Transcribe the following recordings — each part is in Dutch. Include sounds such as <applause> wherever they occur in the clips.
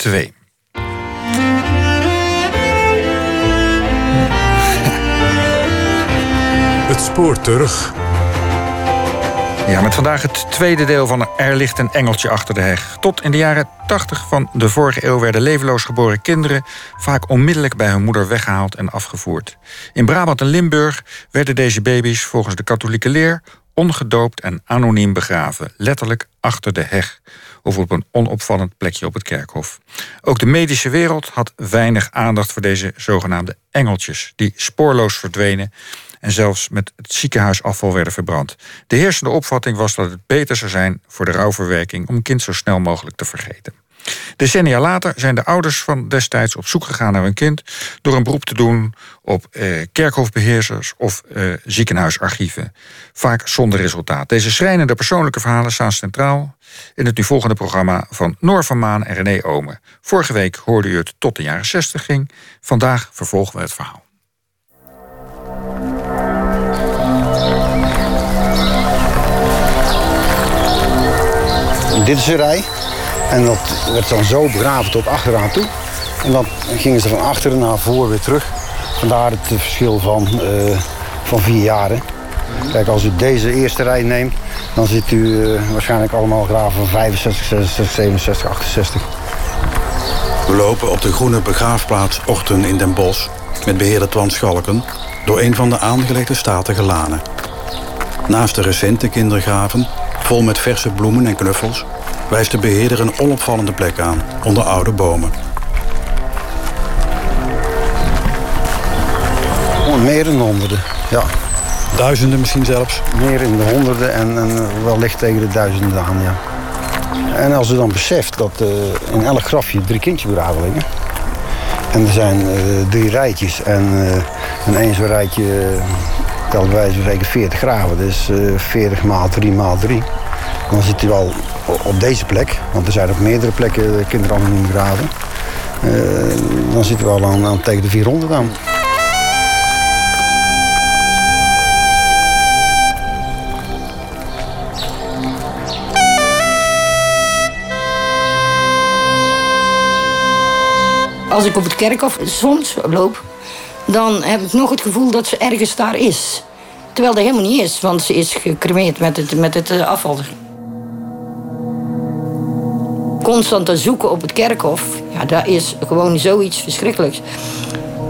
2. <laughs> Het spoor terug. Ja, met vandaag het tweede deel van Er ligt een engeltje achter de heg. Tot in de jaren 80 van de vorige eeuw werden levenloos geboren kinderen vaak onmiddellijk bij hun moeder weggehaald en afgevoerd. In Brabant en Limburg werden deze baby's volgens de katholieke leer ongedoopt en anoniem begraven, letterlijk achter de heg of op een onopvallend plekje op het kerkhof. Ook de medische wereld had weinig aandacht voor deze zogenaamde engeltjes, die spoorloos verdwenen en zelfs met het ziekenhuisafval werden verbrand. De heersende opvatting was dat het beter zou zijn voor de rouwverwerking om kind zo snel mogelijk te vergeten. Decennia later zijn de ouders van destijds op zoek gegaan naar hun kind door een beroep te doen op eh, kerkhofbeheersers of eh, ziekenhuisarchieven. Vaak zonder resultaat. Deze schrijnende persoonlijke verhalen staan centraal in het nu volgende programma van Noor van Maan en René Omen. Vorige week hoorde u het tot de jaren 60 ging. Vandaag vervolgen we het verhaal. Dit is een rij. En dat werd dan zo begraven tot achteraan toe. En dan gingen ze van achteren naar voren weer terug. Vandaar het verschil van, uh, van vier jaren. Kijk, als u deze eerste rij neemt, dan zit u uh, waarschijnlijk allemaal graven van 65, 66, 67, 68. We lopen op de groene begraafplaats Ochten in Den Bosch... met beheerder Twan Schalken door een van de aangelegde statige lanen. Naast de recente kindergraven, vol met verse bloemen en knuffels wijst de beheerder een onopvallende plek aan, onder oude bomen. Oh, meer dan honderden, ja. Duizenden misschien zelfs? Meer in de honderden en, en wellicht tegen de duizenden aan, ja. En als u dan beseft dat uh, in elk grafje drie kindjes begraven liggen... en er zijn uh, drie rijtjes en, uh, en één zo'n rijtje telt bij wijze van spreken 40 graven. Dus 40 maal 3 maal 3. Dan zit u al op deze plek, want er zijn op meerdere plekken kinderen anoniem begraven. Uh, dan zitten we al aan, aan tegen de 400 aan. Als ik op het kerkhof soms loop, dan heb ik nog het gevoel dat ze ergens daar is. Terwijl dat helemaal niet is, want ze is gecremeerd met het, met het eh, afval constant te zoeken op het kerkhof, ja, dat is gewoon zoiets verschrikkelijks.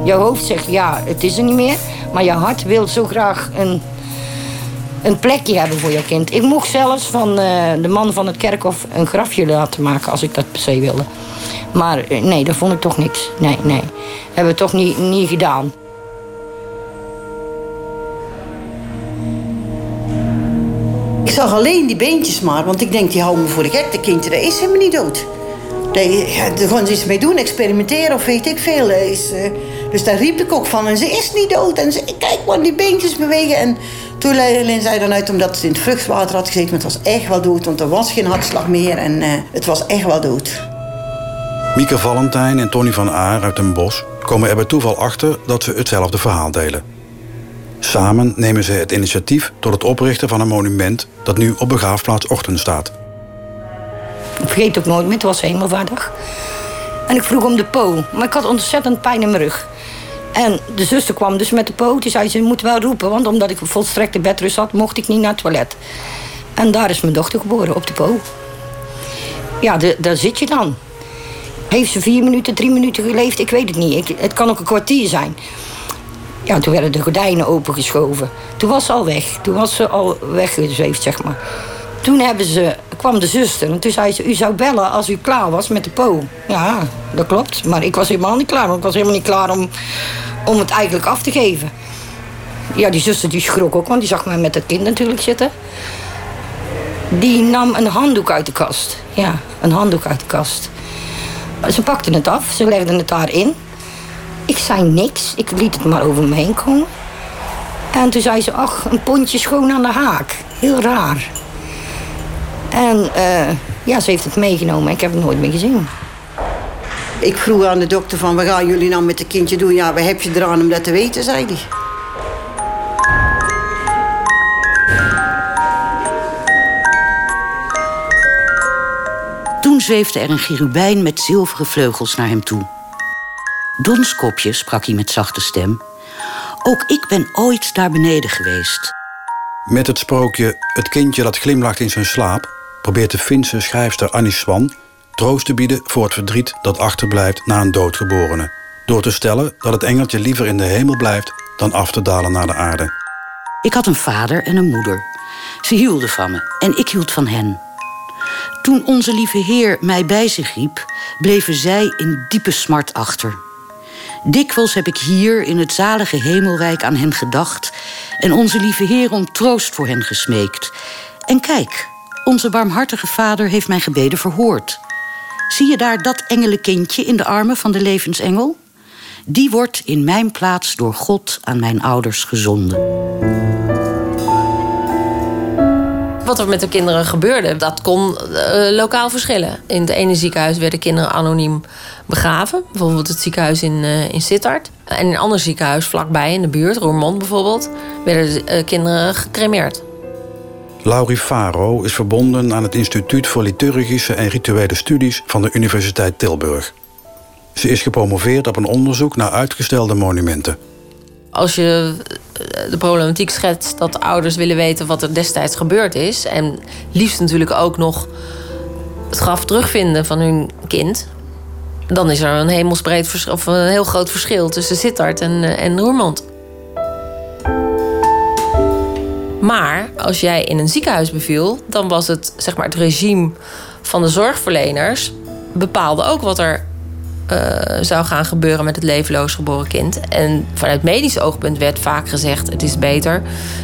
Je hoofd zegt ja, het is er niet meer, maar je hart wil zo graag een, een plekje hebben voor je kind. Ik mocht zelfs van uh, de man van het kerkhof een grafje laten maken als ik dat per se wilde. Maar uh, nee, dat vond ik toch niks. Nee, nee. Hebben we toch niet, niet gedaan. Zag alleen die beentjes maar, want ik denk, die houden me voor de gek. De kindje, dat is helemaal niet dood. Daar ja, gewoon iets mee doen, experimenteren of weet ik veel. Is, uh, dus daar riep ik ook van. En ze is niet dood. En ze, kijk maar, die beentjes bewegen. En toen Lijn zei dan uit, omdat ze in het vruchtwater had gezeten... maar het was echt wel dood, want er was geen hartslag meer. En uh, het was echt wel dood. Mieke Valentijn en Tony van Aar uit Den Bosch... komen er bij toeval achter dat ze hetzelfde verhaal delen. Samen nemen ze het initiatief tot het oprichten van een monument... dat nu op begraafplaats Ochten staat. Ik vergeet ook nooit meer, het was hemelvaardag. En ik vroeg om de po, maar ik had ontzettend pijn in mijn rug. En de zuster kwam dus met de po. Die zei, ze moet wel roepen, want omdat ik volstrekte bedrust had... mocht ik niet naar het toilet. En daar is mijn dochter geboren, op de po. Ja, daar zit je dan. Heeft ze vier minuten, drie minuten geleefd? Ik weet het niet. Ik, het kan ook een kwartier zijn. Ja, toen werden de gordijnen opengeschoven. Toen was ze al weg. Toen was ze al weggezweefd, zeg maar. Toen hebben ze, kwam de zuster en toen zei ze... u zou bellen als u klaar was met de po. Ja, dat klopt. Maar ik was helemaal niet klaar. Ik was helemaal niet klaar om, om het eigenlijk af te geven. Ja, die zuster die schrok ook, want die zag mij met het kind natuurlijk zitten. Die nam een handdoek uit de kast. Ja, een handdoek uit de kast. Ze pakte het af, ze legde het daarin. Ik zei niks, ik liet het maar over me heen komen. En toen zei ze, ach, een pondje schoon aan de haak. Heel raar. En uh, ja, ze heeft het meegenomen. Ik heb het nooit meer gezien. Ik vroeg aan de dokter van, wat gaan jullie nou met het kindje doen? Ja, wat heb je eraan om dat te weten, zei hij. Toen Toen zweefde er een cherubijn met zilveren vleugels naar hem toe. Donskopje, sprak hij met zachte stem. Ook ik ben ooit daar beneden geweest. Met het sprookje Het kindje dat glimlacht in zijn slaap... probeert de Finse schrijfster Annie Swan troost te bieden voor het verdriet dat achterblijft na een doodgeborene. Door te stellen dat het engeltje liever in de hemel blijft dan af te dalen naar de aarde. Ik had een vader en een moeder. Ze hielden van me en ik hield van hen. Toen onze lieve Heer mij bij zich riep, bleven zij in diepe smart achter. Dikwijls heb ik hier in het zalige hemelrijk aan hen gedacht en onze lieve Heer om troost voor hen gesmeekt. En kijk, onze barmhartige Vader heeft mijn gebeden verhoord. Zie je daar dat engelekindje in de armen van de levensengel? Die wordt in mijn plaats door God aan mijn ouders gezonden. Wat er met de kinderen gebeurde, dat kon uh, lokaal verschillen. In het ene ziekenhuis werden kinderen anoniem begraven. Bijvoorbeeld het ziekenhuis in, uh, in Sittard. En in een ander ziekenhuis vlakbij in de buurt, Roermond bijvoorbeeld, werden uh, kinderen gecremeerd. Laurie Faro is verbonden aan het Instituut voor Liturgische en Rituele Studies van de Universiteit Tilburg. Ze is gepromoveerd op een onderzoek naar uitgestelde monumenten. Als je de problematiek schetst dat ouders willen weten wat er destijds gebeurd is. En liefst natuurlijk ook nog het graf terugvinden van hun kind. Dan is er een hemelsbreed of een heel groot verschil tussen Sittard en, en Roermond. Maar als jij in een ziekenhuis beviel, dan was het, zeg maar, het regime van de zorgverleners bepaalde ook wat er zou gaan gebeuren met het levenloos geboren kind. En vanuit medisch oogpunt werd vaak gezegd: het is beter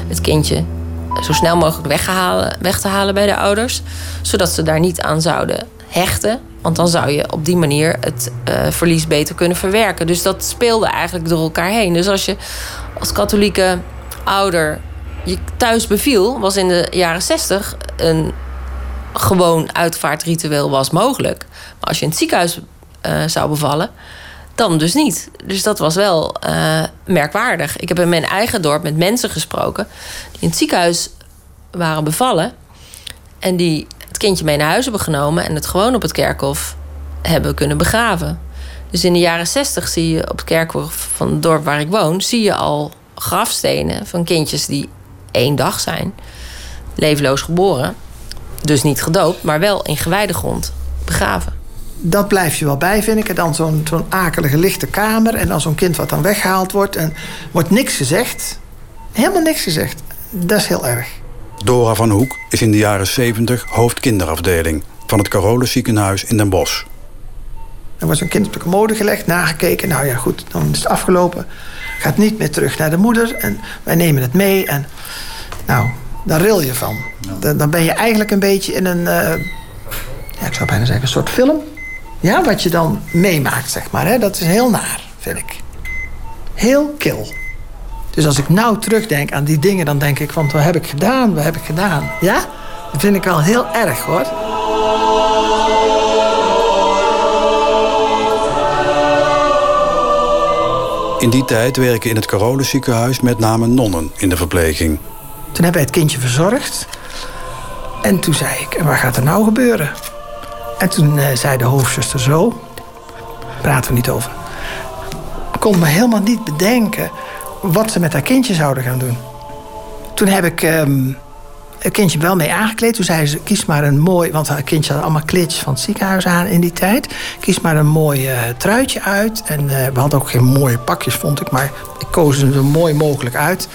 het kindje zo snel mogelijk weg te halen bij de ouders, zodat ze daar niet aan zouden hechten. Want dan zou je op die manier het uh, verlies beter kunnen verwerken. Dus dat speelde eigenlijk door elkaar heen. Dus als je als katholieke ouder je thuis beviel, was in de jaren 60 een gewoon uitvaartritueel was mogelijk. Maar als je in het ziekenhuis uh, zou bevallen, dan dus niet. Dus dat was wel uh, merkwaardig. Ik heb in mijn eigen dorp met mensen gesproken die in het ziekenhuis waren bevallen en die het kindje mee naar huis hebben genomen en het gewoon op het kerkhof hebben kunnen begraven. Dus in de jaren 60 zie je op het kerkhof van het dorp waar ik woon, zie je al grafstenen van kindjes die één dag zijn, levenloos geboren, dus niet gedoopt, maar wel in gewijde grond begraven dat blijf je wel bij, vind ik. En dan zo'n zo'n akelige lichte kamer. En dan zo'n kind wat dan weggehaald wordt. En wordt niks gezegd. Helemaal niks gezegd. Dat is heel erg. Dora van Hoek is in de jaren 70 hoofdkinderafdeling van het Carolus ziekenhuis in Den Bosch. Er was een kind op de commode gelegd, nagekeken. Nou ja, goed, dan is het afgelopen. Gaat niet meer terug naar de moeder. En wij nemen het mee. En nou, daar ril je van. Dan, dan ben je eigenlijk een beetje in een... Uh, ja, ik zou bijna zeggen, een soort film. Ja, wat je dan meemaakt, zeg maar. Hè? Dat is heel naar, vind ik. Heel kil. Dus als ik nou terugdenk aan die dingen, dan denk ik: want wat heb ik gedaan? Wat heb ik gedaan? Ja? Dat vind ik wel heel erg hoor. In die tijd werken in het Carolus ziekenhuis met name nonnen in de verpleging. Toen hebben wij het kindje verzorgd. En toen zei ik: en wat gaat er nou gebeuren? En toen uh, zei de hoofdzuster zo, praten we niet over. Ik kon me helemaal niet bedenken wat ze met haar kindje zouden gaan doen. Toen heb ik um, het kindje wel mee aangekleed. Toen zei ze, kies maar een mooi... want haar kindje had allemaal kleedjes van het ziekenhuis aan in die tijd. Kies maar een mooi uh, truitje uit. En uh, we hadden ook geen mooie pakjes, vond ik. Maar ik koos hem zo mooi mogelijk uit.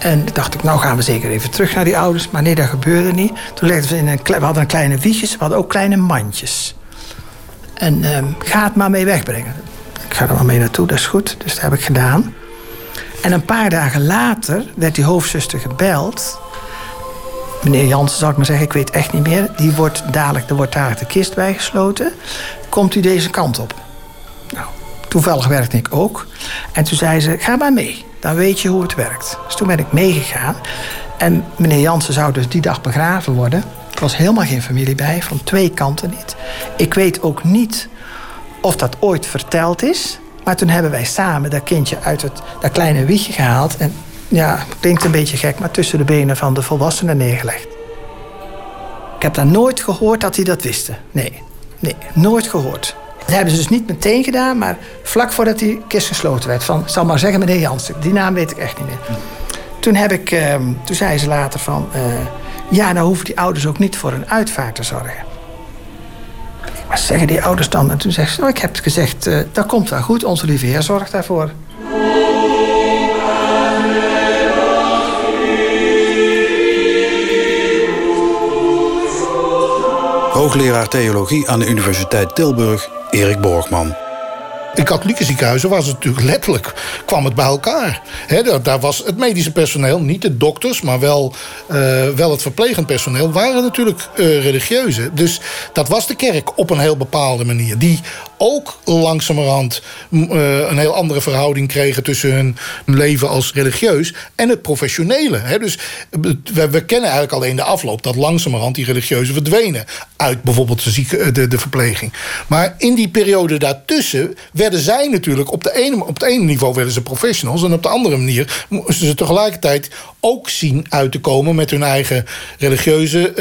En dacht ik, nou gaan we zeker even terug naar die ouders. Maar nee, dat gebeurde niet. Toen legden we in een, we hadden een kleine wiegjes, we hadden ook kleine mandjes. En um, ga het maar mee wegbrengen. Ik ga er maar mee naartoe, dat is goed. Dus dat heb ik gedaan. En een paar dagen later werd die hoofdzuster gebeld. Meneer Jansen, zal ik maar zeggen, ik weet echt niet meer. Die wordt dadelijk, er wordt dadelijk de kist bijgesloten. Komt u deze kant op? Nou, toevallig werkte ik ook. En toen zei ze, ga maar mee dan weet je hoe het werkt. Dus toen ben ik meegegaan. En meneer Jansen zou dus die dag begraven worden. Er was helemaal geen familie bij, van twee kanten niet. Ik weet ook niet of dat ooit verteld is. Maar toen hebben wij samen dat kindje uit het, dat kleine wiegje gehaald. En ja, klinkt een beetje gek, maar tussen de benen van de volwassenen neergelegd. Ik heb daar nooit gehoord dat hij dat wisten. Nee. Nee, nooit gehoord. Dat hebben ze dus niet meteen gedaan, maar vlak voordat die kist gesloten werd. Van, zal maar zeggen, meneer Jansen. Die naam weet ik echt niet meer. Toen, heb ik, ehm, toen zei ze later van... eh, ja, nou hoeven die ouders ook niet voor een uitvaart te zorgen. Maar zeggen die ouders dan? En toen zegt ze, nou, ik heb gezegd, eh, dat komt wel goed. Onze lieve heer zorgt daarvoor. Hoogleraar theologie aan de Universiteit Tilburg, Erik Borgman. In katholieke ziekenhuizen was het natuurlijk letterlijk, kwam het bij elkaar. He, daar, was het medische personeel, niet de dokters, maar wel, eh, wel het verplegend personeel, waren natuurlijk uh, religieuzen. Dus dat was de kerk op een heel bepaalde manier. Die ook langzamerhand uh, een heel andere verhouding kregen tussen hun leven als religieus en het professionele. Dus we, we, kennen eigenlijk alleen de afloop dat langzamerhand die religieuzen verdwenen uit bijvoorbeeld de, zieke, de, de verpleging. Maar in die periode daartussen werden zij natuurlijk op, de ene, op het ene niveau werden ze professionals en op de andere manier moesten ze tegelijkertijd ook zien uit te komen met hun eigen religieuze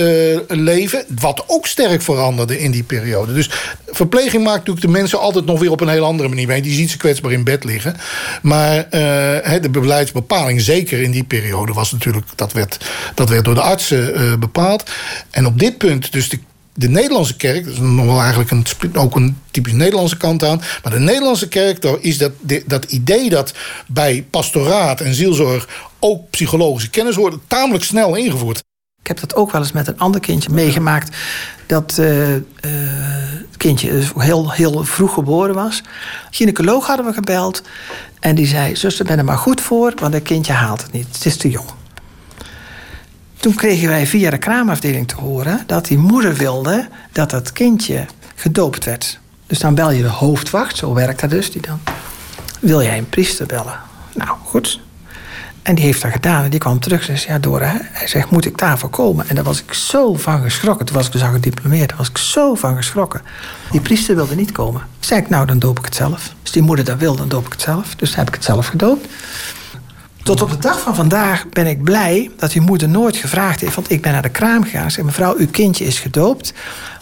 uh, leven, wat ook sterk veranderde in die periode. Dus verpleging maakt natuurlijk de mensen altijd nog weer op een heel andere manier mee. Die ziet ze kwetsbaar in bed liggen. Maar uh, de beleidsbepaling, zeker in die periode, was natuurlijk dat werd, dat werd door de artsen uh, bepaald. En op dit punt, dus de de Nederlandse kerk, dat is nog wel eigenlijk een, ook een typisch Nederlandse kant aan. Maar de Nederlandse kerk, daar is dat, dat idee dat bij pastoraat en zielzorg ook psychologische kennis wordt, tamelijk snel ingevoerd. Ik heb dat ook wel eens met een ander kindje meegemaakt. Dat uh, uh, het kindje heel, heel vroeg geboren was. Gynaecoloog hadden we gebeld. En die zei: Zuster, ben er maar goed voor, want het kindje haalt het niet. Het is te jong. Toen kregen wij via de kraamafdeling te horen dat die moeder wilde dat dat kindje gedoopt werd. Dus dan bel je de hoofdwacht, zo werkt dat dus. Die dan, wil jij een priester bellen? Nou, goed. En die heeft dat gedaan en die kwam terug en zei, ja Dora, hij zegt, moet ik daarvoor komen? En daar was ik zo van geschrokken. Toen was ik dus al gediplomeerd, daar was ik zo van geschrokken. Die priester wilde niet komen. Zei ik, nou dan doop ik het zelf. Als die moeder dat wil, dan doop ik het zelf. Dus dan heb ik het zelf gedoopt. Tot op de dag van vandaag ben ik blij dat die moeder nooit gevraagd heeft. Want ik ben naar de kraam gegaan zei: Mevrouw, uw kindje is gedoopt.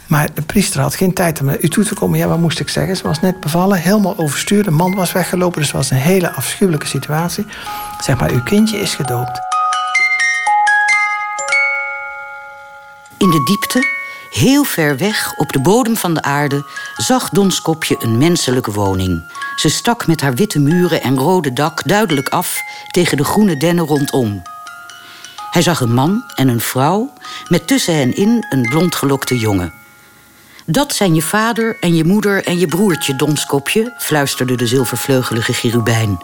Maar de priester had geen tijd om naar u toe te komen. Ja, wat moest ik zeggen? Ze was net bevallen, helemaal overstuurd. De man was weggelopen, dus het was een hele afschuwelijke situatie. Zeg maar, uw kindje is gedoopt. In de diepte, heel ver weg op de bodem van de aarde, zag Donskopje een menselijke woning. Ze stak met haar witte muren en rode dak duidelijk af tegen de groene dennen rondom. Hij zag een man en een vrouw met tussen hen in een blondgelokte jongen. Dat zijn je vader en je moeder en je broertje, Donskopje, fluisterde de zilvervleugelige cherubijn.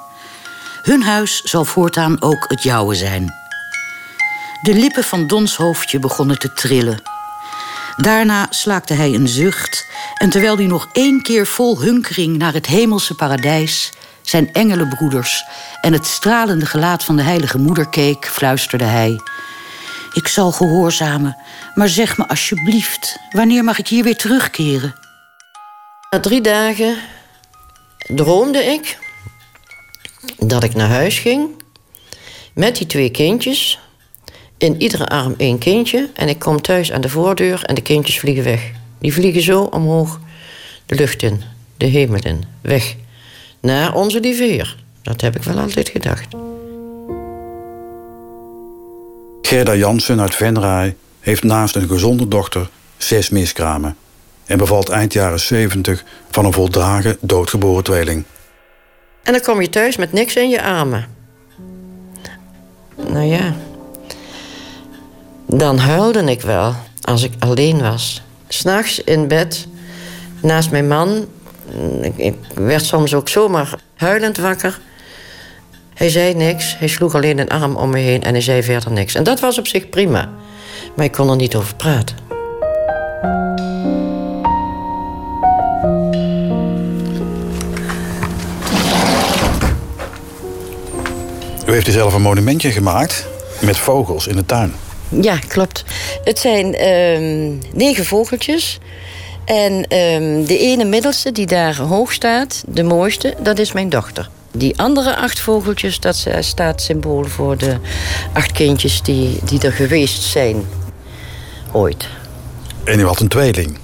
Hun huis zal voortaan ook het jouwe zijn. De lippen van Dons hoofdje begonnen te trillen. Daarna slaakte hij een zucht en terwijl hij nog één keer vol hunkering naar het hemelse paradijs, zijn engelenbroeders en het stralende gelaat van de heilige moeder keek, fluisterde hij: Ik zal gehoorzamen, maar zeg me alsjeblieft, wanneer mag ik hier weer terugkeren? Na drie dagen droomde ik dat ik naar huis ging met die twee kindjes. In iedere arm één kindje. En ik kom thuis aan de voordeur en de kindjes vliegen weg. Die vliegen zo omhoog de lucht in, de hemel in, weg. Naar onze lieve Heer. Dat heb ik wel altijd gedacht. Gerda Jansen uit Venray heeft naast een gezonde dochter zes miskramen. En bevalt eind jaren 70 van een voldragen doodgeboren tweeling. En dan kom je thuis met niks in je armen. Nou ja. Dan huilde ik wel als ik alleen was. S'nachts in bed naast mijn man. Ik werd soms ook zomaar huilend wakker. Hij zei niks, hij sloeg alleen een arm om me heen en hij zei verder niks. En dat was op zich prima, maar ik kon er niet over praten. U heeft er zelf een monumentje gemaakt met vogels in de tuin. Ja, klopt. Het zijn uh, negen vogeltjes. En uh, de ene middelste die daar hoog staat, de mooiste, dat is mijn dochter. Die andere acht vogeltjes, dat staat symbool voor de acht kindjes die, die er geweest zijn. Ooit. En u had een tweeling.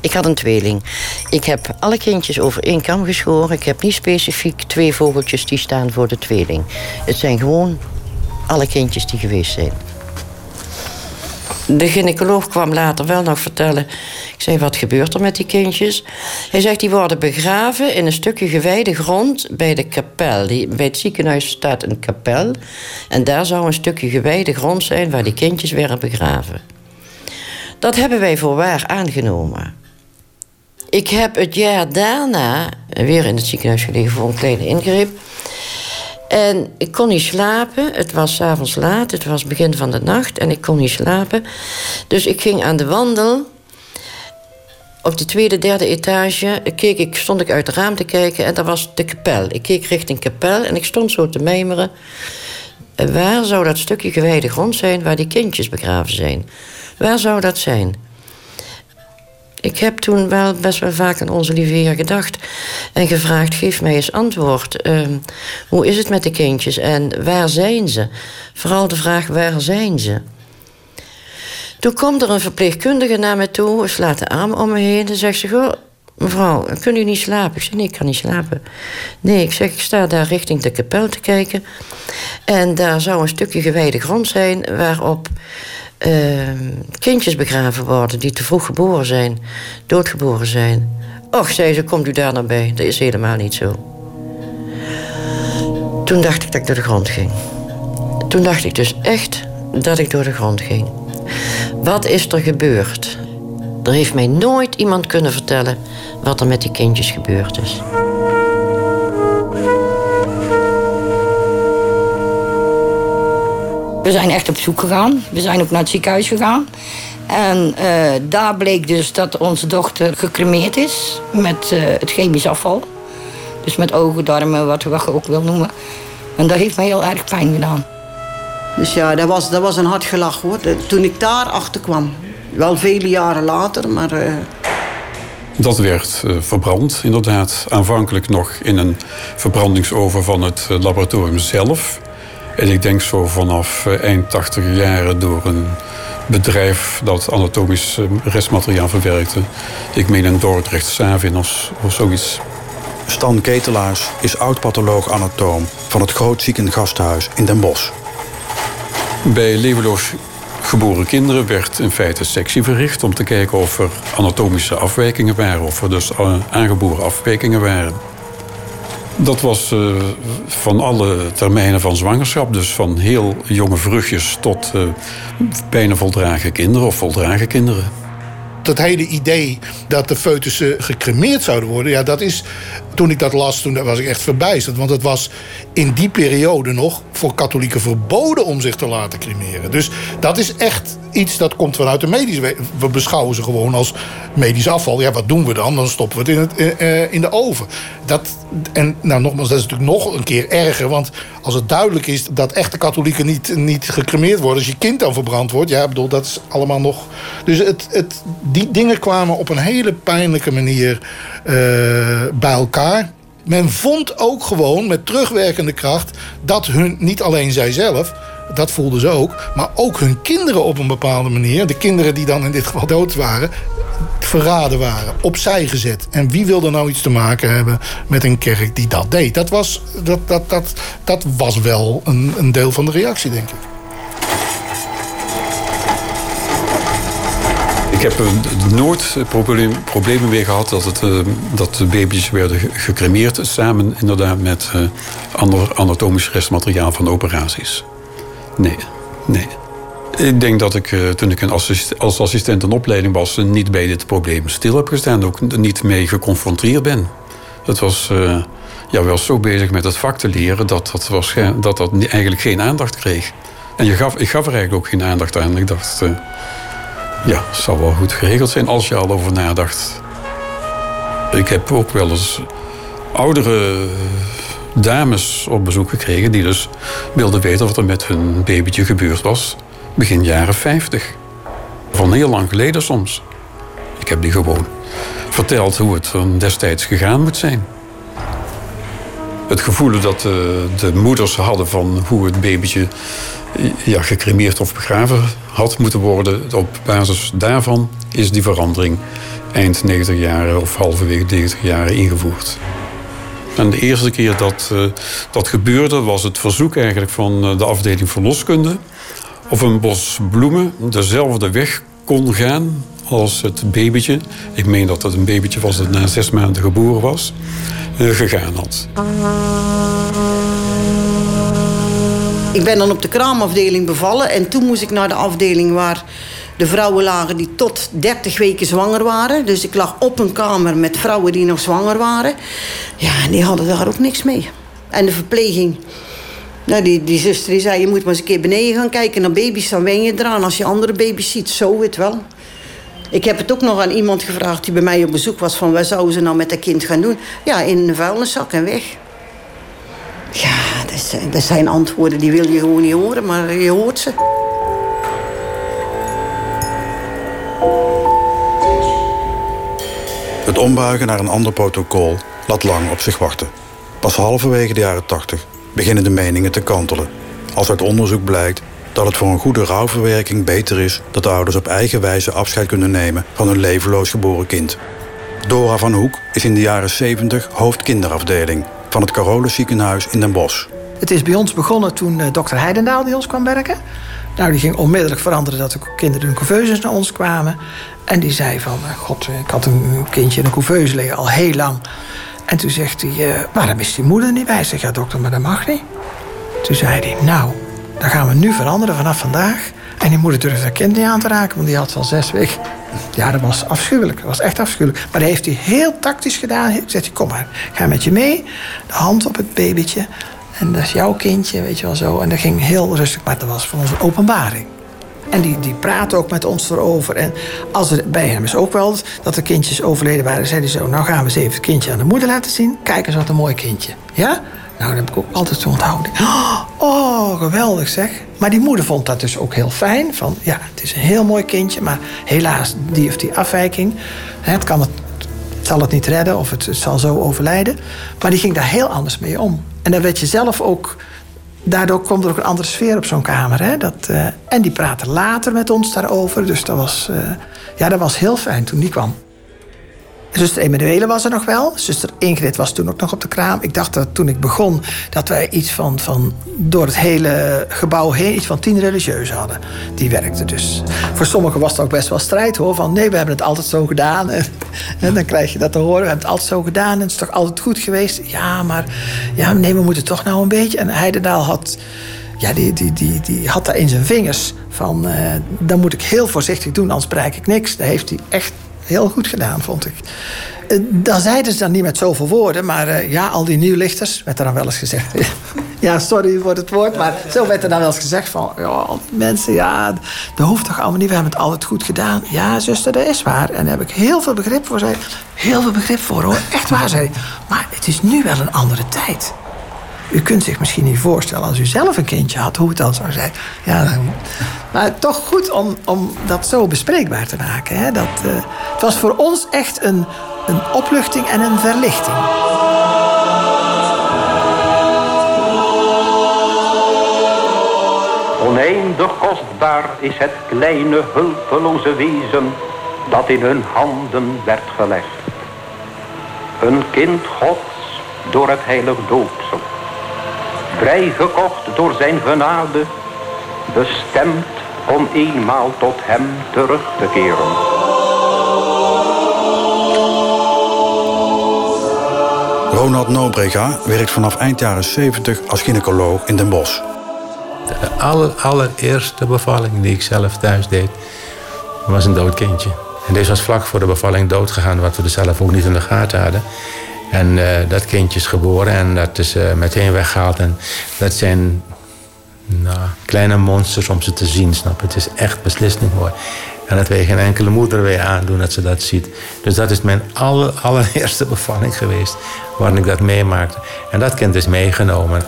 Ik had een tweeling. Ik heb alle kindjes over één kam geschoren. Ik heb niet specifiek twee vogeltjes die staan voor de tweeling. Het zijn gewoon alle kindjes die geweest zijn. De gynaecoloog kwam later wel nog vertellen. Ik zei, wat gebeurt er met die kindjes? Hij zegt, die worden begraven in een stukje gewijde grond bij de kapel. Die, bij het ziekenhuis staat een kapel. En daar zou een stukje gewijde grond zijn waar die kindjes werden begraven. Dat hebben wij voor waar aangenomen. Ik heb het jaar daarna weer in het ziekenhuis gelegen voor een kleine ingreep. En ik kon niet slapen. Het was avonds laat, het was begin van de nacht en ik kon niet slapen. Dus ik ging aan de wandel. Op de tweede, derde etage keek ik, stond ik uit het raam te kijken en daar was de kapel. Ik keek richting kapel en ik stond zo te mijmeren. Waar zou dat stukje gewijde grond zijn waar die kindjes begraven zijn? Waar zou dat zijn? Ik heb toen wel best wel vaak aan onze lieve heer gedacht en gevraagd: geef mij eens antwoord. Ehm, hoe is het met de kindjes en waar zijn ze? Vooral de vraag: waar zijn ze? Toen komt er een verpleegkundige naar me toe, slaat de arm om me heen en zegt ze: Goh, mevrouw, kun u niet slapen? Ik zeg: Nee, ik kan niet slapen. Nee, ik zeg: Ik sta daar richting de kapel te kijken en daar zou een stukje gewijde grond zijn waarop Ehm, kindjes begraven worden die te vroeg geboren zijn, doodgeboren zijn. Och, zei ze, komt u daar nou bij? Dat is helemaal niet zo. Toen dacht ik dat ik door de grond ging. Toen dacht ik dus echt dat ik door de grond ging. Wat is er gebeurd? Er heeft mij nooit iemand kunnen vertellen wat er met die kindjes gebeurd is. We zijn echt op zoek gegaan. We zijn ook naar het ziekenhuis gegaan. En uh, daar bleek dus dat onze dochter gecremeerd is met uh, het chemisch afval. Dus met ogen, darmen, wat we ook wil noemen. En dat heeft me heel erg pijn gedaan. Dus ja, dat was, dat was een hard gelach hoor. Toen ik daar achter kwam. Wel vele jaren later, maar... Uh... Dat werd verbrand, inderdaad. Aanvankelijk nog in een verbrandingsoven van het laboratorium zelf. En ik denk zo vanaf eh, eind 80 jaren door een bedrijf dat anatomisch eh, restmateriaal verwerkte. Ik meen in Dordrecht, Savinos of zoiets. Stan Ketelaars is oud-patholoog-anatoom van het Groot Ziekengasthuis in Den Bosch. Bij levenloos geboren kinderen werd in feite sectie verricht om te kijken of er anatomische afwijkingen waren, of er dus eh, aangeboren afwijkingen waren. Dat was uh, van alle termijnen van zwangerschap. Dus van heel jonge vruchtjes tot uh, bijna voldragen kinderen of voldragen kinderen. Dat hele idee dat de foetussen gecremeerd zouden worden... Ja, dat is, toen ik dat las, toen was ik echt verbijsterd. Want het was in die periode nog voor katholieken verboden om zich te laten cremeren. Dus dat is echt iets dat komt vanuit de medische... We beschouwen ze gewoon als medisch afval. Ja, wat doen we dan? Dan stoppen we het in, het, uh, in de oven. Dat, en nou, nogmaals, dat is natuurlijk nog een keer erger. Want als het duidelijk is dat echte katholieken niet, niet gecremeerd worden... als je kind dan verbrand wordt, ja, bedoel, dat is allemaal nog... Dus het, het, die dingen kwamen op een hele pijnlijke manier uh, bij elkaar. Men vond ook gewoon met terugwerkende kracht... dat hun, niet alleen zijzelf dat voelden ze ook. Maar ook hun kinderen op een bepaalde manier. De kinderen die dan in dit geval dood waren. Verraden waren. Opzij gezet. En wie wilde nou iets te maken hebben met een kerk die dat deed? Dat was, dat, dat, dat, dat was wel een, een deel van de reactie, denk ik. Ik heb nooit problemen meer gehad dat, het, uh, dat de baby's werden gecremeerd. Samen inderdaad met uh, ander anatomisch restmateriaal van operaties. Nee, nee. Ik denk dat ik uh, toen ik assist als assistent in opleiding was... niet bij dit probleem stil heb gestaan. Ook niet mee geconfronteerd ben. Het was ja, wel zo bezig met het vak te leren... dat dat, was, dat, dat eigenlijk geen aandacht kreeg. En je gaf, ik gaf er eigenlijk ook geen aandacht aan. Ik dacht, ja, het zal wel goed geregeld zijn als je al over nadacht. Ik heb ook wel eens oudere dames op bezoek gekregen die dus wilden weten wat er met hun babytje gebeurd was. Begin jaren 50. Van heel lang geleden soms. Ik heb die gewoon verteld hoe het destijds gegaan moet zijn. het gevoel dat de, de moeders hadden van hoe het babytje ja, gecremeerd of begraven had moeten worden. Op basis daarvan is die verandering eind 90 jaren of halverwege 90 jaren ingevoerd. En de eerste keer dat uh, dat gebeurde was het verzoek eigenlijk van uh, de afdeling verloskunde of een bos bloemen dezelfde weg kon gaan als het babytje. Ik meen dat het een babytje was dat na zes maanden geboren was, uh, gegaan had. Ik ben dan op de kraamafdeling bevallen en toen moest ik naar de afdeling waar de vrouwen lagen die tot 30 weken zwanger waren. Dus ik lag op een kamer met vrouwen die nog zwanger waren. Ja, en die hadden daar ook niks mee. En de verpleging. Nou, die, die zuster die zei, je moet maar eens een keer beneden gaan kijken naar baby's. Dan wen je eraan als je andere baby's ziet. Zo het wel. Ik heb het ook nog aan iemand gevraagd die bij mij op bezoek was... van wat zouden ze nou met dat kind gaan doen? Ja, in een vuilniszak en weg. Ja, dat zijn, dat zijn antwoorden die wil je gewoon niet horen, maar je hoort ze. Het ombuigen naar een ander protocol laat lang op zich wachten. Pas halverwege de jaren 80 beginnen de meningen te kantelen. Als uit onderzoek blijkt dat het voor een goede rouwverwerking beter is dat de ouders op eigen wijze afscheid kunnen nemen van hun levenloos geboren kind. Dora van Hoek is in de jaren 70 hoofdkinderafdeling van het Carolus ziekenhuis in Den Bosch. Het is bij ons begonnen toen uh, dokter Heidendaal bij ons kwam werken. Nou, die ging onmiddellijk veranderen dat de kinderen in couveuses naar ons kwamen. En die zei van, uh, god, ik had een kindje in een couveuse liggen al heel lang. En toen zegt hij, waarom is die moeder niet bij? Ik zeg, ja dokter, maar dat mag niet. Toen zei hij, nou, dat gaan we nu veranderen vanaf vandaag. En die moeder durfde dat kind niet aan te raken, want die had al zes weken. Ja, dat was afschuwelijk. Dat was echt afschuwelijk. Maar dat heeft hij heel tactisch gedaan. Hij zegt, kom maar, ga met je mee. De hand op het babytje. En dat is jouw kindje, weet je wel zo. En dat ging heel rustig, maar dat was voor ons een openbaring. En die, die praatte ook met ons erover. En als er, bij hem is ook wel dat de kindjes overleden waren, zei hij zo: Nou gaan we eens even het kindje aan de moeder laten zien. Kijk eens wat een mooi kindje. Ja? Nou, dat heb ik ook altijd zo onthouden. <gasps> Oh, geweldig zeg. Maar die moeder vond dat dus ook heel fijn. Van ja, het is een heel mooi kindje, maar helaas, die heeft die afwijking. Het, kan het, het zal het niet redden of het zal zo overlijden. Maar die ging daar heel anders mee om. En dan werd je zelf ook. Daardoor komt er ook een andere sfeer op zo'n kamer. Hè? Dat, uh, en die praten later met ons daarover. Dus dat was, uh, ja, dat was heel fijn toen die kwam. Zuster Emanuele was er nog wel. Zuster Ingrid was toen ook nog op de kraam. Ik dacht dat toen ik begon dat wij iets van, van door het hele gebouw heen iets van tien religieuzen hadden. Die werkten dus. Voor sommigen was het ook best wel strijd hoor. Van nee, we hebben het altijd zo gedaan. En, dan krijg je dat te horen. We hebben het altijd zo gedaan en het is toch altijd goed geweest. Ja, maar ja, nee, we moeten toch nou een beetje. En Heidendaal had ja, die, die, die, die had daar in zijn vingers van... Uh, dan moet ik heel voorzichtig doen, anders bereik ik niks. Dat heeft hij echt heel goed gedaan, vond ik. Uh, dan zeiden ze dan niet met zoveel woorden, maar uh, ja, al die nieuwlichters, werd er dan wel eens gezegd. <laughs> ja, sorry voor het woord, maar zo werd er dan wel eens gezegd van, ja, mensen, ja, dat hoeft toch allemaal niet, we hebben het altijd goed gedaan. Ja, zuster, dat is waar. En daar heb ik heel veel begrip voor, zei Heel veel begrip voor, hoor. Echt waar, zei Maar het is nu wel een andere tijd. U kunt zich misschien niet voorstellen als u zelf een kindje had, hoe het dan zou zijn. Ja, maar toch goed om, om dat zo bespreekbaar te maken. Hè? Dat, uh, het was voor ons echt een, een opluchting en een verlichting. Oneindig kostbaar is het kleine hulpeloze wezen dat in hun handen werd gelegd. Een kind Gods door het heilig doodsel vrijgekocht door zijn genade, bestemd om eenmaal tot hem terug te keren. Ronald Nobrega werkt vanaf eind jaren 70 als gynaecoloog in Den Bosch. De aller, allereerste bevalling die ik zelf thuis deed, was een dood kindje. En deze was vlak voor de bevalling doodgegaan, wat we er zelf ook niet in de gaten hadden. En uh, dat kindje is geboren en dat is uh, meteen weggehaald. En dat zijn nou, kleine monsters om ze te zien, snap je? Het is echt beslist niet mooi. En dat wil geen enkele moeder weer aandoen dat ze dat ziet. Dus dat is mijn aller, <laughs> allereerste bevalling geweest waarin ik dat meemaakte. En dat kind is meegenomen.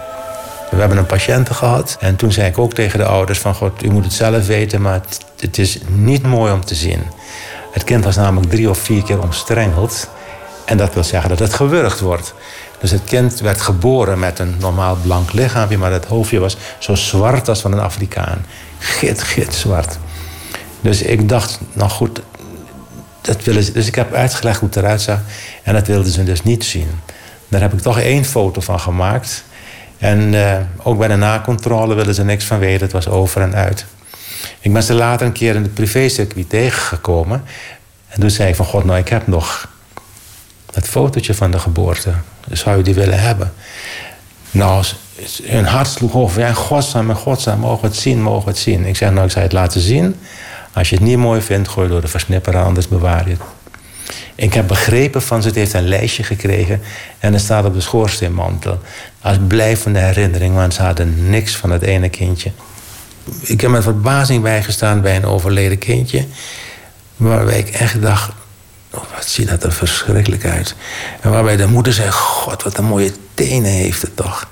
We hebben een patiënte gehad. En toen zei ik ook tegen de ouders van... God, u moet het zelf weten, maar het, het is niet mooi om te zien. Het kind was namelijk drie of vier keer omstrengeld. En dat wil zeggen dat het gewurgd wordt. Dus het kind werd geboren met een normaal blank lichaampje, maar het hoofdje was zo zwart als van een Afrikaan. Git, git zwart. Dus ik dacht, nou goed, dat willen ze. Dus ik heb uitgelegd hoe het eruit zag en dat wilden ze dus niet zien. Daar heb ik toch één foto van gemaakt. En eh, ook bij de nakontrole wilden ze niks van weten, het was over en uit. Ik ben ze later een keer in het privécircuit tegengekomen. En toen zei ik van, god, nou, ik heb nog dat fotootje van de geboorte. Zou je die willen hebben? Nou, hun hart sloeg over. Ja, godsnaam, godsnaam, mogen het zien, mogen het zien. Ik zeg, nou, ik zou het laten zien. Als je het niet mooi vindt, gooi door de versnipper, anders bewaar je het. Ik heb begrepen van ze, het heeft een lijstje gekregen en het staat op de schoorsteenmantel. Als blijvende herinnering, want ze hadden niks van het ene kindje. Ik heb met verbazing bijgestaan bij een overleden kindje, waarbij ik echt dacht, oh, wat ziet dat er verschrikkelijk uit. En waarbij de moeder zei, god, wat een mooie tenen heeft het toch.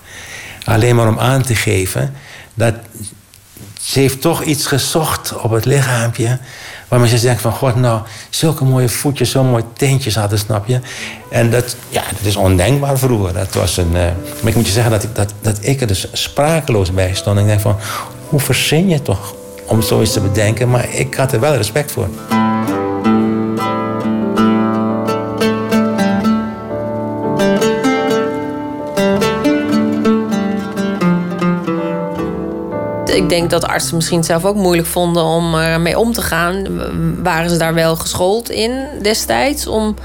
Alleen maar om aan te geven dat ze heeft toch iets gezocht op het lichaampje Waarmee ze denkt van, god nou, zulke mooie voetjes, zo mooie teentjes hadden, snap je? En dat, ja, dat is ondenkbaar vroeger. Dat was een, uh, maar ik moet je zeggen dat ik, dat, dat ik er dus sprakeloos bij stond. ik denk van, hoe verzin je toch om zoiets te bedenken? Maar ik had er wel respect voor. Ik denk dat artsen misschien zelf ook moeilijk vonden om ermee om te gaan. Waren ze daar wel geschoold in destijds? Om,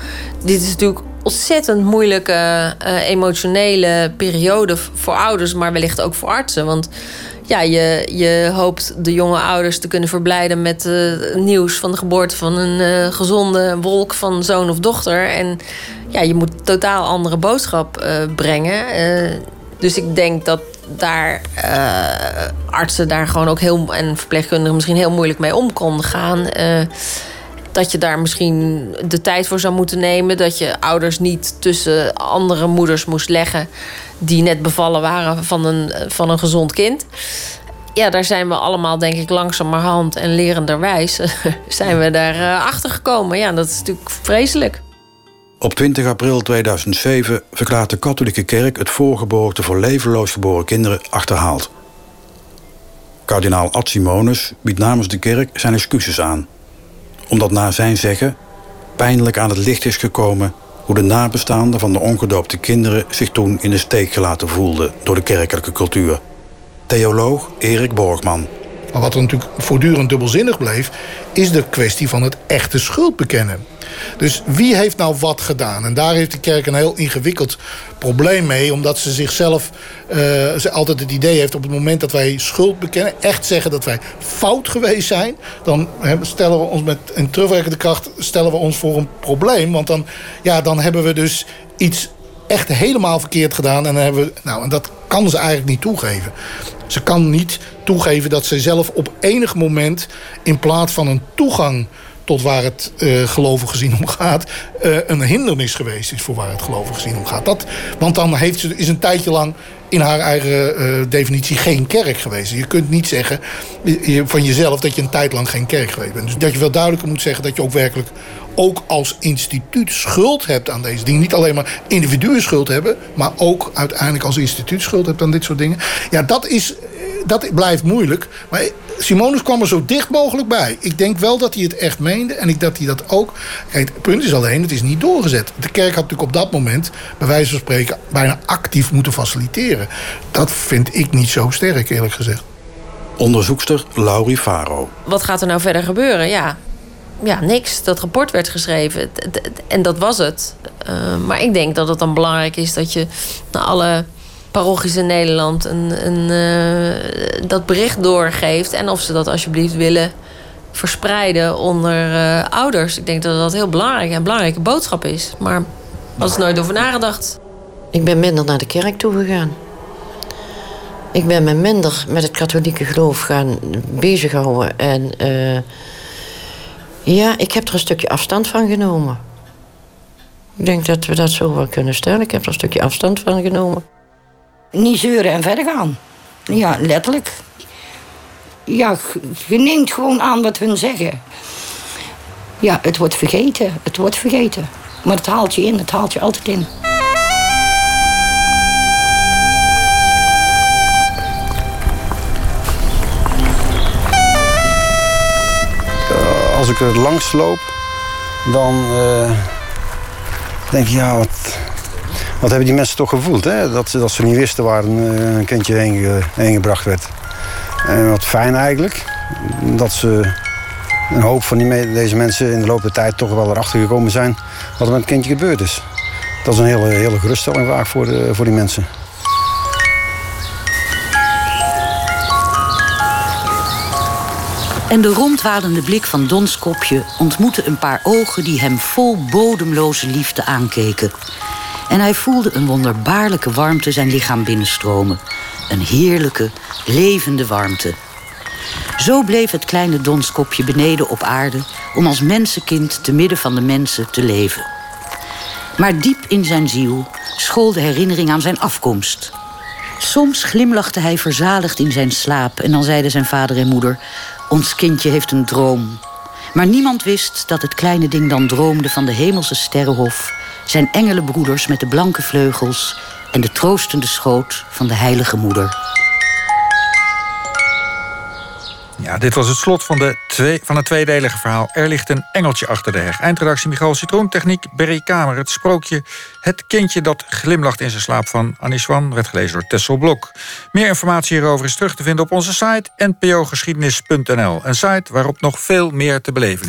dit is natuurlijk ontzettend moeilijke uh, emotionele periode voor ouders, maar wellicht ook voor artsen. Want ja, je, je hoopt de jonge ouders te kunnen verblijden met uh, nieuws van de geboorte van een uh, gezonde wolk van zoon of dochter. En ja, je moet totaal andere boodschap brengen. dus ik denk dat daar uh, artsen daar gewoon ook heel en verpleegkundigen misschien heel moeilijk mee om konden gaan. Uh, dat je daar misschien de tijd voor zou moeten nemen. Dat je ouders niet tussen andere moeders moest leggen die net bevallen waren van een, van een gezond kind. Ja, daar zijn we allemaal, denk ik, langzamerhand en lerenderwijs <laughs> zijn we daar uh, achter gekomen. Ja, dat is natuurlijk vreselijk. Op 20 april 2007 verklaart de katholieke kerk het voorgeboorte voor levenloos geboren kinderen achterhaald. Kardinaal Ad Simonus biedt namens de kerk zijn excuses aan. Omdat na zijn zeggen pijnlijk aan het licht is gekomen hoe de nabestaanden van de ongedoopte kinderen zich toen in de steek gelaten voelden door de kerkelijke cultuur. Theoloog Erik Borgman. Maar wat er natuurlijk voortdurend dubbelzinnig bleef, is de kwestie van het echte schuld bekennen. Dus wie heeft nou wat gedaan? En daar heeft de kerk een heel ingewikkeld probleem mee. Omdat ze zichzelf uh, ze altijd het idee heeft op het moment dat wij schuld bekennen. Echt zeggen dat wij fout geweest zijn. Dan stellen we ons met een terugwerkende kracht stellen we ons voor een probleem. Want dan, ja, dan hebben we dus iets echt helemaal verkeerd gedaan. En, dan hebben we, nou, en dat kan ze eigenlijk niet toegeven. Ze kan niet toegeven dat ze zelf op enig moment... in plaats van een toegang tot waar het uh, gelovig gezien om gaat... Uh, een hindernis geweest is voor waar het gelovig gezien om gaat. Dat, want dan heeft ze, is een tijdje lang in haar eigen uh, definitie geen kerk geweest. Je kunt niet zeggen van jezelf dat je een tijd lang geen kerk geweest bent. Dus dat je wel duidelijker moet zeggen dat je ook werkelijk ook als instituut schuld hebt aan deze dingen. Niet alleen maar individuen schuld hebben, maar ook uiteindelijk als instituut schuld hebt aan dit soort dingen. Ja, dat, is, dat blijft moeilijk. Maar Simonus kwam er zo dicht mogelijk bij. Ik denk wel dat hij het echt meende en ik dat hij dat ook. Kijk, het punt is alleen, het is niet doorgezet. De kerk had natuurlijk op dat moment, bij wijze van spreken, bijna actief moeten faciliteren. Dat vind ik niet zo sterk, eerlijk gezegd. Onderzoekster Laurie Faro. Wat gaat er nou verder gebeuren? Ja, ja, niks. Dat rapport werd geschreven. En dat was het. Uh, maar ik denk dat het dan belangrijk is dat je naar alle parochies in Nederland een, een, uh, dat bericht doorgeeft. En of ze dat alsjeblieft willen verspreiden onder uh, ouders. Ik denk dat dat heel belangrijk en een belangrijke boodschap is. Maar was er nooit over nagedacht. Ik ben minder naar de kerk toe gegaan. Ik ben me minder met het katholieke geloof gaan bezighouden. En ja, ik heb er een stukje afstand van genomen. Ik denk dat we dat zo wel kunnen stellen. Ik heb er een stukje afstand van genomen. Niet zeuren en verder gaan. Ja, letterlijk. Ja, je neemt gewoon aan wat hun zeggen. Ja, het wordt vergeten. Het wordt vergeten. Maar het haalt je in. Het haalt je altijd in. Als ik er langs loop, dan eh, denk ik, ja, wat, wat hebben die mensen toch gevoeld? Hè? Dat, ze, dat ze niet wisten waar een, eh, een kindje heen, ge- heen gebracht werd. En wat fijn eigenlijk, dat ze een hoop van die deze mensen in de loop der tijd toch wel erachter gekomen zijn wat er met het kindje gebeurd is. Dat is een hele, hele geruststelling vaak voor, voor die mensen. En de rondwadende blik van Dons kopje ontmoette een paar ogen die hem vol bodemloze liefde aankeken. En hij voelde een wonderbaarlijke warmte zijn lichaam binnenstromen. Een heerlijke, levende warmte. Zo bleef het kleine Donskopje beneden op aarde om als mensenkind te midden van de mensen te leven. Maar diep in zijn ziel school de herinnering aan zijn afkomst. Soms glimlachte hij verzaligd in zijn slaap en dan zeiden zijn vader en moeder: Ons kindje heeft een droom. Maar niemand wist dat het kleine ding dan droomde van de hemelse sterrenhof, zijn engelenbroeders met de blanke vleugels en de troostende schoot van de heilige moeder. Ja, dit was het slot van, de twee, van het tweedelige verhaal. Er ligt een engeltje achter de heg. Eindredactie Michael Citroen, techniek Berry Kamer. Het sprookje Het kindje dat glimlacht in zijn slaap van Annie Swan... werd gelezen door Tessel Blok. Meer informatie hierover is terug te vinden op onze site npogeschiedenis.nl. Een site waarop nog veel meer te beleven